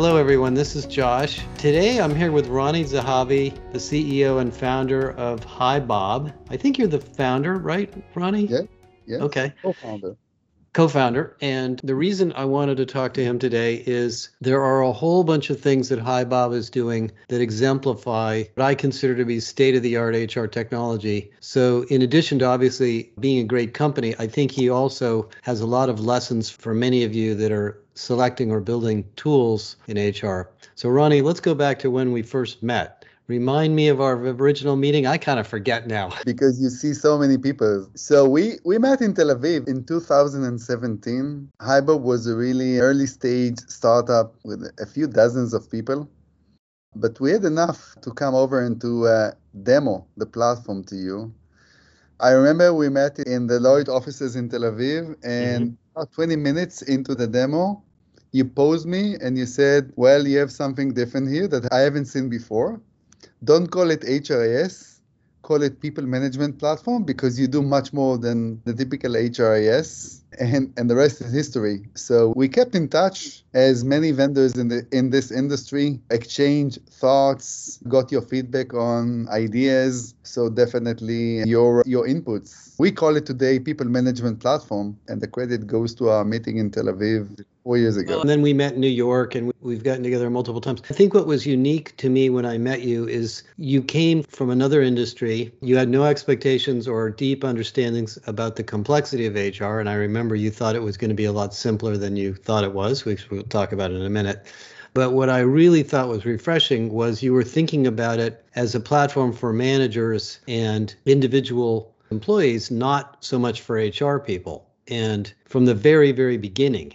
Hello, everyone. This is Josh. Today I'm here with Ronnie Zehavi, the CEO and founder of HiBob. I think you're the founder, right, Ronnie? Yeah. Yeah. Okay. Co-founder co-founder and the reason i wanted to talk to him today is there are a whole bunch of things that HiBob is doing that exemplify what i consider to be state-of-the-art hr technology. So in addition to obviously being a great company i think he also has a lot of lessons for many of you that are selecting or building tools in hr so ronnie let's go back to when we first met remind me of our original meeting. I kind of forget now. Because you see so many people. So we we met in tel aviv in 2017 HiBob was a really early stage startup with a few dozens of people. But we had enough to come over and to uh, demo the platform to you. I remember we met in Deloitte offices in tel aviv and mm-hmm. about 20 minutes into the demo you posed me and you said well you have something different here that i haven't seen before don't call it HRIS, call it people management platform because you do much more than the typical HRIS and, and the rest is history. So we kept in touch as many vendors in the in this industry, exchange thoughts, got your feedback on ideas. So definitely your your inputs. We call it today people management platform and the credit goes to our meeting in Tel Aviv four years ago. And then we met in New York and we've gotten together multiple times. I think what was unique to me when I met you is you came from another industry. You had no expectations or deep understandings about the complexity of HR. And I remember you thought it was going to be a lot simpler than you thought it was, which we'll talk about in a minute. But what I really thought was refreshing was you were thinking about it as a platform for managers and individual employees, not so much for HR people. And from the very, very beginning,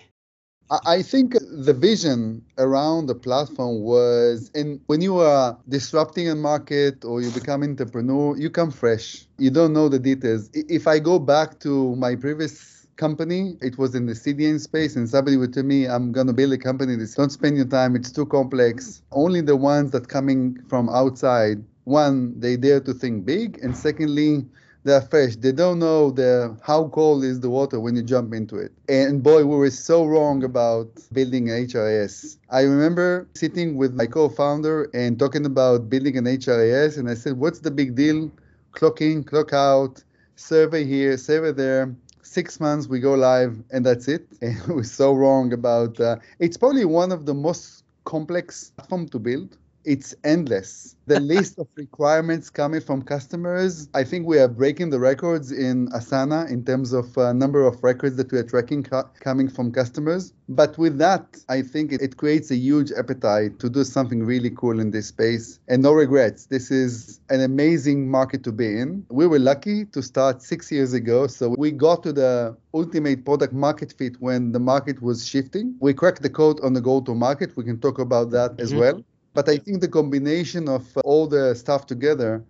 I think the vision around the platform was in when you are disrupting a market or you become entrepreneur, you come fresh. You don't know the details. If I go back to my previous company, it was in the CDN space, and somebody would tell me, I'm gonna build a company. This don't spend your time, it's too complex. Only the ones that coming from outside, one, they dare to think big, and secondly, they're fresh. They don't know the how cold is the water when you jump into it. And boy, we were so wrong about building an HRIS. I remember sitting with my co-founder and talking about building an HRIS, and I said, "What's the big deal? Clock in, clock out, survey here, survey there." Six months we go live, and that's it. And we're so wrong about. Uh, it's probably one of the most complex platform to build it's endless. The list of requirements coming from customers, I think we are breaking the records in Asana in terms of uh, number of records that we are tracking co- coming from customers. But with that, I think it, it creates a huge appetite to do something really cool in this space and no regrets. This is an amazing market to be in. We were lucky to start six years ago. So we got to the ultimate product market fit when the market was shifting. We cracked the code on the go to market. We can talk about that mm-hmm. as well. But I think the combination of uh, all the stuff together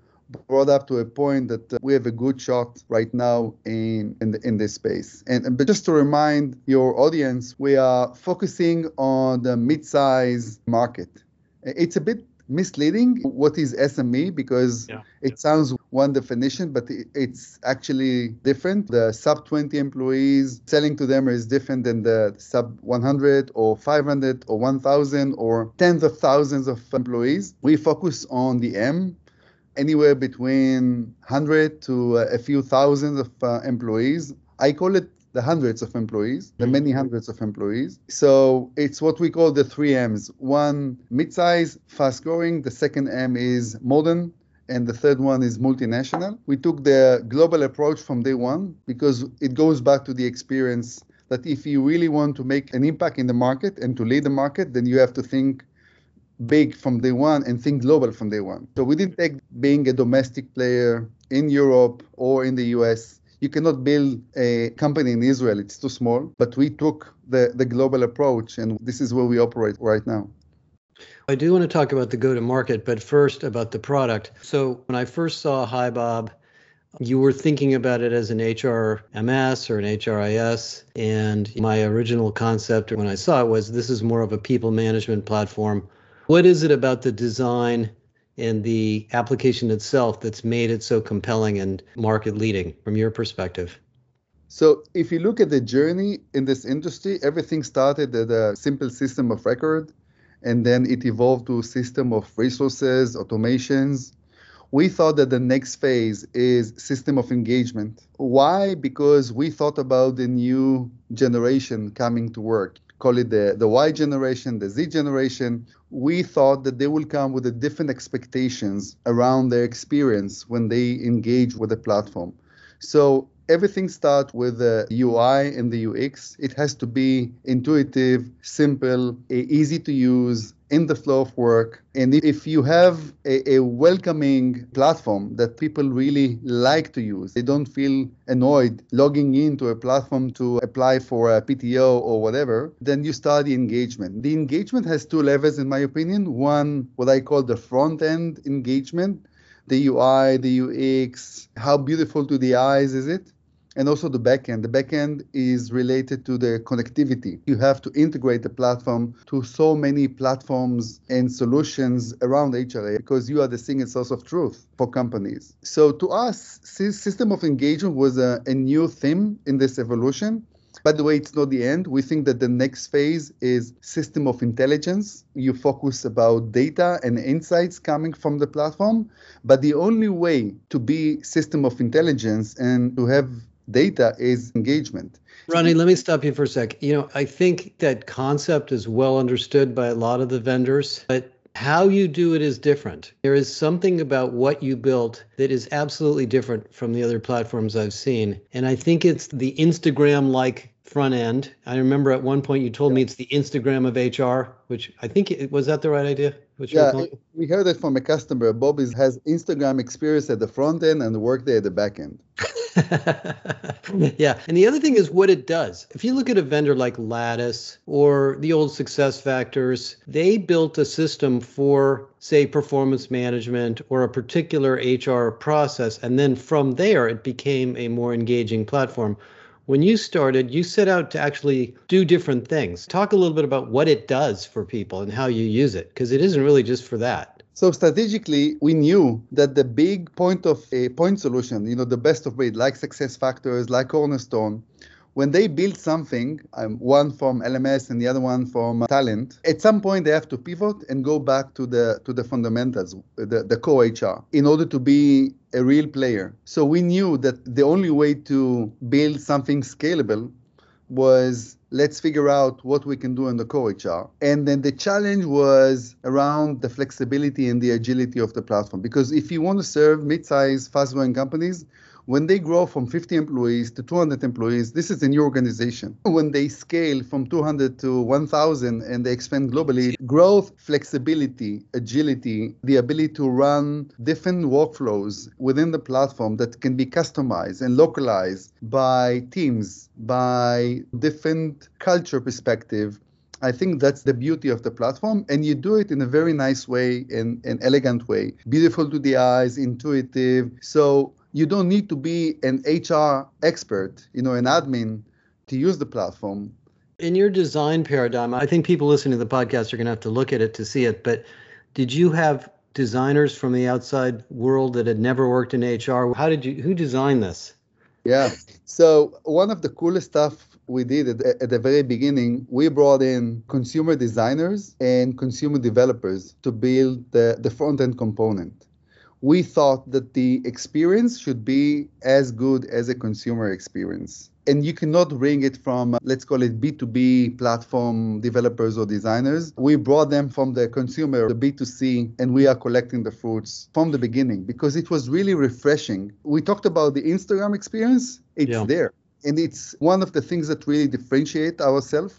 brought up to a point that uh, we have a good shot right now in in, the, in this space. And but just to remind your audience, we are focusing on the mid-size market. It's a bit misleading what is SME because yeah. it sounds one definition, but it's actually different. The sub 20 employees selling to them is different than the sub 100 or 500 or 1,000 or tens of thousands of employees. We focus on the M, anywhere between 100 to a few thousands of uh, employees. I call it the hundreds of employees, the many mm-hmm. hundreds of employees. So it's what we call the three M's. One, mid-size, fast-growing. The second M is modern, and the third one is multinational. We took the global approach from day one because it goes back to the experience that if you really want to make an impact in the market and to lead the market, then you have to think big from day one and think global from day one. So we didn't take being a domestic player in Europe or in the US you cannot build a company in Israel, it's too small. But we took the, the global approach, and this is where we operate right now. I do want to talk about the go to market, but first about the product. So when I first saw HiBob, you were thinking about it as an HRMS or an HRIS. And my original concept when I saw it was this is more of a people management platform. What is it about the design and the application itself that's made it so compelling and market leading from your perspective? So, if you look at the journey in this industry, everything started at a simple system of record. and then it evolved to a system of resources, automations. We thought that the next phase is system of engagement. Why? Because we thought about the new generation coming to work. Call it the, the Y generation, the Z generation. We thought that they will come with different expectations around their experience when they engage with the platform. So everything starts with the UI and the UX. It has to be intuitive, simple, easy to use, in the flow of work. And if you have a, a, welcoming platform that people really like to use, they don't feel annoyed logging into a platform to apply for a PTO or whatever, then you start the engagement. The engagement has two levels, in my opinion. One, what I call the front end engagement the UI, the UX, how beautiful to the eyes is it? And also the backend. The backend is related to the connectivity. You have to integrate the platform to so many platforms and solutions around HRA because you are the single source of truth for companies. So to us, system of engagement was a, a new theme in this evolution. By the way, it's not the end. We think that the next phase is system of intelligence. You focus about data and insights coming from the platform. But the only way to be system of intelligence and to have data is engagement. Ronnie, let me stop you for a sec. You know, I think that concept is well understood by a lot of the vendors, but how you do it is different. There is something about what you built that is absolutely different from the other platforms I've seen. And I think it's the Instagram like front end. I remember at one point you told me it's the Instagram of HR, which I think it, was that the right idea? Yeah, we heard it from a customer. Bob is, has Instagram experience at the front end and Workday at the back end. yeah. And the other thing is what it does. If you look at a vendor like Lattice or the old SuccessFactors, they built a system for, say, performance management or a particular HR process. And then from there, it became a more engaging platform. When you started, you set out to actually do different things. Talk a little bit about what it does for people and how you use it, because it isn't really just for that. So strategically, we knew that the big point of a point solution, you know, the best of breed, like SuccessFactors, like Cornerstone, when they build something, um, one from LMS and the other one from talent, at some point they have to pivot and go back to the to the fundamentals, the, the core HR, in order to be a real player. So we knew that the only way to build something scalable was let's figure out what we can do in the core HR. And then the challenge was around the flexibility and the agility of the platform. Because if you want to serve mid-sized, fast-growing companies, when they grow from 50 employees to 200 employees, this is a new organization. When they scale from 200 to 1,000 and they expand globally, growth, flexibility, agility, the ability to run different workflows within the platform that can be customized and localized by teams, by different culture perspective, I think that's the beauty of the platform. And you do it in a very nice way, in an elegant way, beautiful to the eyes, intuitive. So you don't need to be an HR expert, you know, an admin to use the platform. In your design paradigm, I think people listening to the podcast are going to have to look at it to see it. But did you have designers from the outside world that had never worked in HR? How did you, who designed this? Yeah. So one of the coolest stuff we did at, at, the very beginning, we brought in consumer designers and consumer developers to build the, the front end component we thought that the experience should be as good as a consumer experience. And you cannot bring it from, let's call it B2B platform developers or designers. We brought them from the consumer, the B2C, and we are collecting the fruits from the beginning because it was really refreshing. We talked about the Instagram experience, it's yeah. there. And it's one of the things that really differentiate ourselves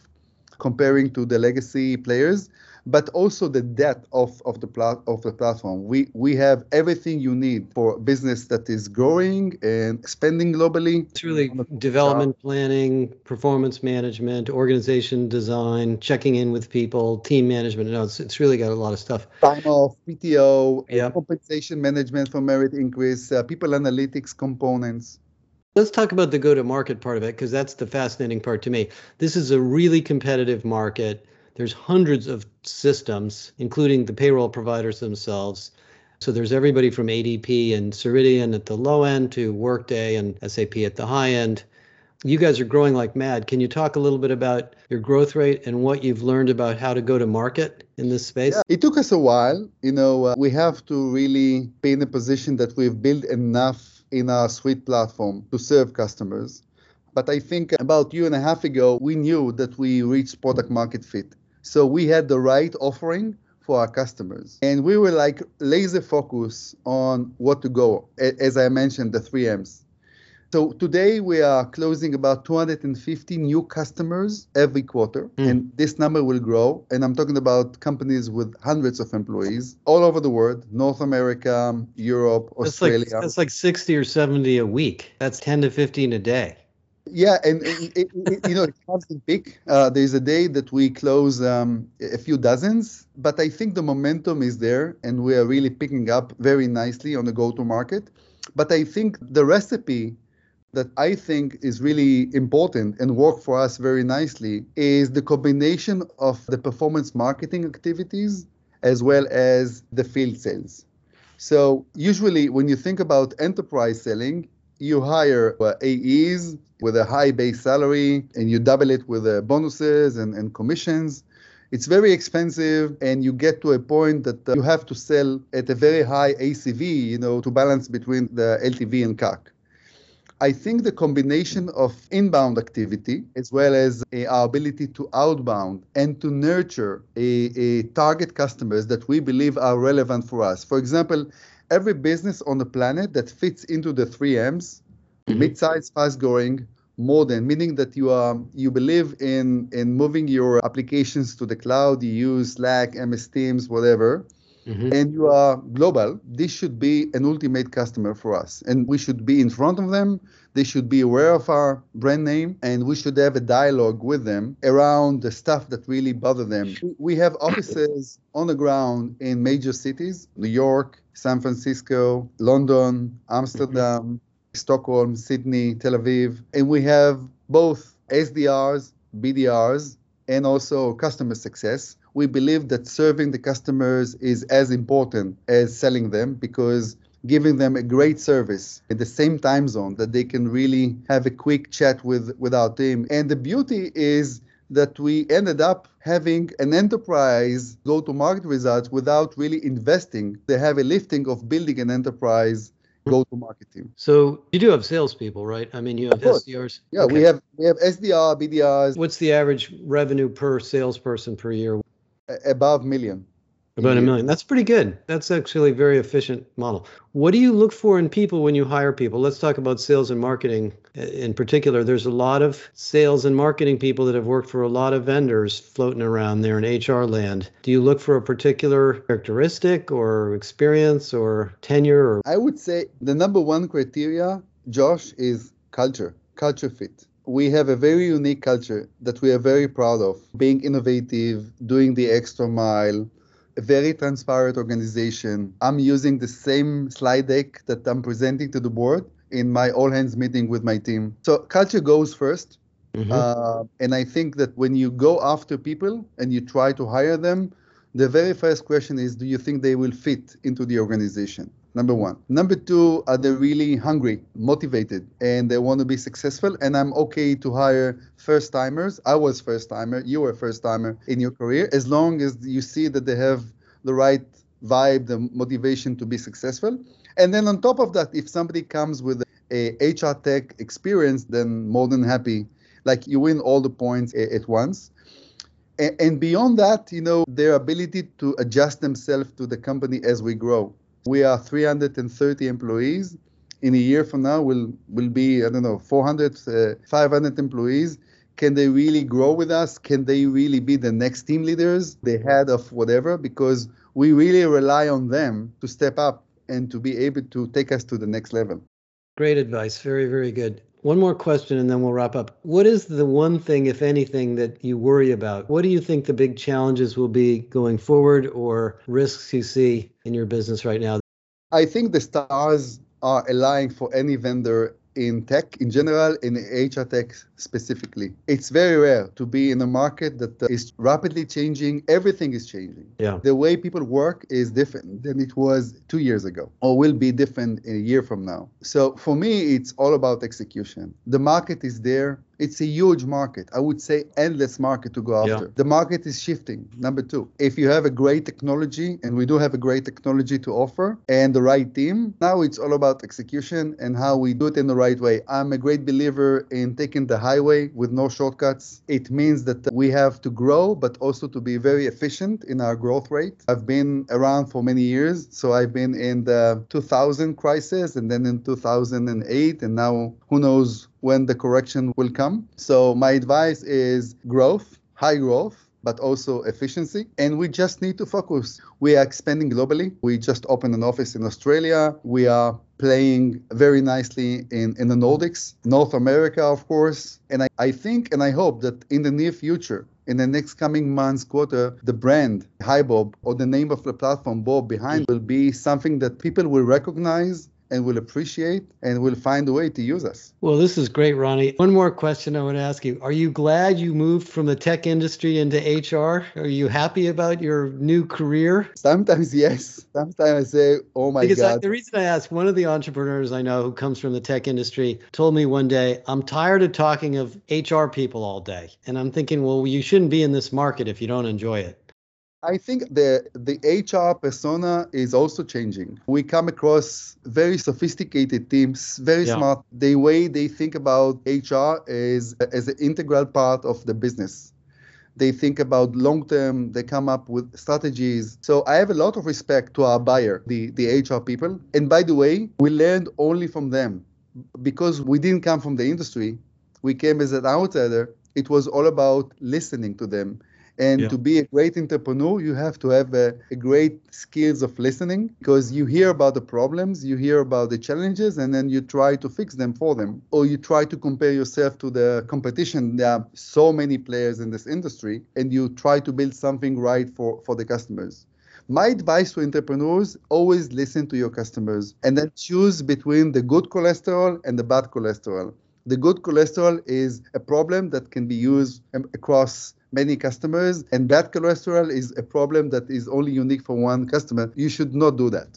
comparing to the legacy players but also the depth of, of the plat- of the platform. We we have everything you need for business that is growing and expanding globally. It's really development planning, performance management, organization design, checking in with people, team management. No, it's, it's really got a lot of stuff. Time off, PTO, yeah. compensation management for merit increase, uh, people analytics components. Let's talk about the go to market part of it because that's the fascinating part to me. This is a really competitive market. There's hundreds of systems, including the payroll providers themselves. So there's everybody from ADP and Ceridian at the low end to Workday and SAP at the high end. you guys are growing like mad. Can you talk a little bit about your growth rate and what you've learned about how to go to market in this space? Yeah, it took us a while. You know, uh, we have to really be in a position that we've built enough in our suite platform to serve customers. But I think about a year and a half ago, we knew that we reached product market fit. So we had the right offering for our customers. And we were like laser focus on what to go, as I mentioned, the three M's so today we are closing about 250 new customers every quarter, mm. and this number will grow. And I'm talking about companies with hundreds of employees all over the world, North America, Europe, that's Australia. Like, that's like 60 or 70 a week. That's 10 to 15 a day. Yeah, and it, it, you know it comes in peak. Uh, there's a day that we close um, a few dozens, but I think the momentum is there, and we are really picking up very nicely on the go-to-market. But I think the recipe that I think is really important and work for us very nicely is the combination of the performance marketing activities as well as the field sales. So usually when you think about enterprise selling, you hire uh, AEs with a high base salary and you double it with uh, bonuses and, and commissions. It's very expensive, and you get to a point that uh, you have to sell at a very high ACV, you know, to balance between the LTV and CAC. I think the combination of inbound activity as well as a, our ability to outbound and to nurture a, a target customers that we believe are relevant for us. For example, every business on the planet that fits into the three M's, mm-hmm. mid-size, fast-growing, modern, meaning that you are you believe in in moving your applications to the cloud. You use Slack, MS Teams, whatever mm-hmm. and you are global, this should be an ultimate customer for us. And we should be in front of them. They should be aware of our brand name, and we should have a dialogue with them around the stuff that really bother them. We have offices on the ground in major cities New York, San Francisco, London, Amsterdam, mm-hmm. Stockholm, Sydney, Tel Aviv, and we have both SDRs, BDRs, and also customer success we believe that serving the customers is as important as selling them because giving them a great service in the same time zone that they can really have a quick chat with, with our team. And the beauty is that we ended up having an enterprise go to market results without really investing the heavy lifting of building an enterprise go to market team. So you do have salespeople, right? I mean, you have SDRs. Yeah, okay. we have we have SDR, BDRs. What's the average revenue per salesperson per year? above million. About a million. That's pretty good. That's actually a very efficient model. What do you look for in people when you hire people? Let's talk about sales and marketing eh, in particular. There's a lot of sales and marketing people that have worked for a lot of vendors floating around there in HR land. Do you look for a particular characteristic or experience or tenure? Or? I would say the number one criteria, Josh, is culture, culture fit we have a very unique culture that we are very proud of being innovative, doing the extra mile, a very transparent organization. I'm using the same slide deck that I'm presenting to the board in my all hands meeting with my team. So, culture goes 1st mm-hmm. uh, and I think that when you go after people and you try to hire them, the very first question is do you think they will fit into the organization? Number one. Number two, are they really hungry, motivated, and they want to be successful? And I'm okay to hire first timers. I was first timer. You were first timer in your career, as long as you see that they have the right vibe, the motivation to be successful. And then on top of that, if somebody comes with a HR tech experience, then more than happy. Like you win all the points at once. And beyond that, you know, their ability to adjust themselves to the company as we grow. We are 330 employees. In a year from now, we'll, will be, I don't know, 400, uh, 500 employees. Can they really grow with us? Can they really be the next team leaders, the head of whatever? Because we really rely on them to step up and to be able to take us to the next level. Great advice. Very, very good. One more question and then we'll wrap up. What is the one thing, if anything, that you worry about? What do you think the big challenges will be going forward or risks you see in your business right now? I think the stars are aligning for any vendor in tech in general, in HR tech specifically. It's very rare to be in a market that uh, rapidly changing. Everything is changing. Yeah. The way people work is different than it was two years ago, or will be different in a year from now. So for me, it's all about execution. The market is there. It's a huge market. I would say endless market to go after. Yeah. The market is shifting. Number two, if you have a great technology, and we do have a great technology to offer, and the right team, now it's all about execution and how we do it in the right way. I'm a great believer in taking the highway with no shortcuts. It means that we have to grow, but also to be very efficient in our growth rate. I've been around for many years, so I've been in the 2000 crisis and then in 2008, and now who knows when the correction will come. So my advice is growth, high growth, but also efficiency. And we just need to focus. We are expanding globally. We just opened an office in Australia. We are playing very nicely in, in the Nordics, North America, of course. And I, I think and I hope that in the near future, in the next coming months, quarter, the brand HiBob or the name of the platform Bob behind will be something that people will recognize and will appreciate and will find a way to use us. Well, this is great, Ronnie. One more question I want to ask you. Are you glad you moved from the tech industry into HR? Are you happy about your new career? Sometimes, yes. Sometimes I say, oh my because God. I, the reason I ask, one of the entrepreneurs I know who comes from the tech industry told me one day, I'm tired of talking of HR people all day. And I'm thinking, well, you shouldn't be in this market if you don't enjoy it. I think the the HR persona is also changing. We come across very sophisticated teams, very Yeah. smart. The way they think about HR is as an integral part of the business. They think about long term, they come up with strategies. So I have a lot of respect to our buyer, the, the HR people. And by the way, we learned only from them because we didn't come from the industry. We came as an outsider. It was all about listening to them. And Yeah. to be a great entrepreneur, you have to have a, a great skills of listening because you hear about the problems, you hear about the challenges, and then you try to fix them for them. Or you try to compare yourself to the competition. There are so many players in this industry, and you try to build something right for, for the customers. My advice to entrepreneurs always listen to your customers and then choose between the good cholesterol and the bad cholesterol. The good cholesterol is a problem that can be used um, across many customers, and bad cholesterol is a problem that is only unique for one customer. You should not do that.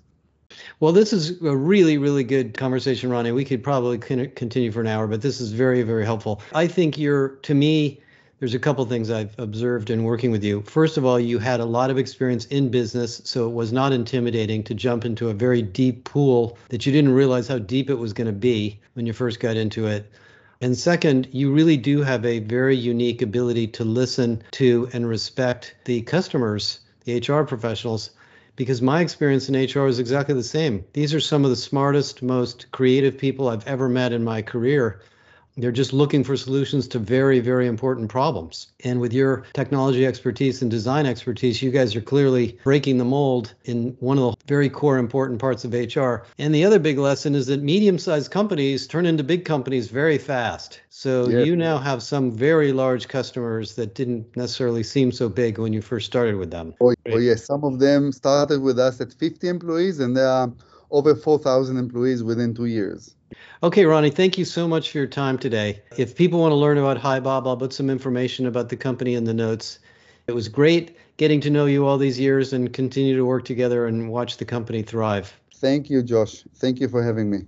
Well, this is a really, really good conversation, Ronnie. We could probably continue for an hour, but this is very, very helpful. I think you're, to me, there's a couple things I've observed in working with you. First of all, you had a lot of experience in business, so it was not intimidating to jump into a very deep pool that you didn't realize how deep it was going to be when you first got into it. And second, you really do have a very unique ability to listen to and respect the customers, the HR professionals, because my experience in HR is exactly the same. These are some of the smartest, most creative people I've ever met in my career. They're just looking for solutions to very, very important problems. And with your technology expertise and design expertise, you guys are clearly breaking the mold in one of the very core important parts of HR. And the other big lesson is that medium sized companies turn into big companies very fast. So Yeah. you now have some very large customers that didn't necessarily seem so big when you first started with them. Oh, oh yes, some of them started with us at 50 employees, and there are over 4,000 employees within two years. Okay, Ronnie, thank you so much for your time today. If people want to learn about HiBob, I'll put some information about the company in the notes. It was great getting to know you all these years and continue to work together and watch the company thrive. Thank you, Josh. Thank you for having me.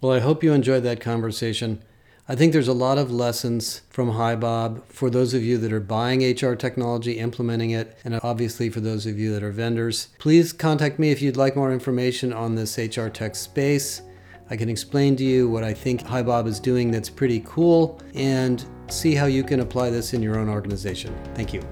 Well, I hope you enjoyed that conversation. I think there's a lot of lessons from HiBob for those of you that are buying HR technology, implementing it, and obviously for those of you that are vendors. Please contact me if you'd like more information on this HR tech space. I can explain to you what I think HiBob is doing that's pretty cool and see how you can apply this in your own organization. Thank you.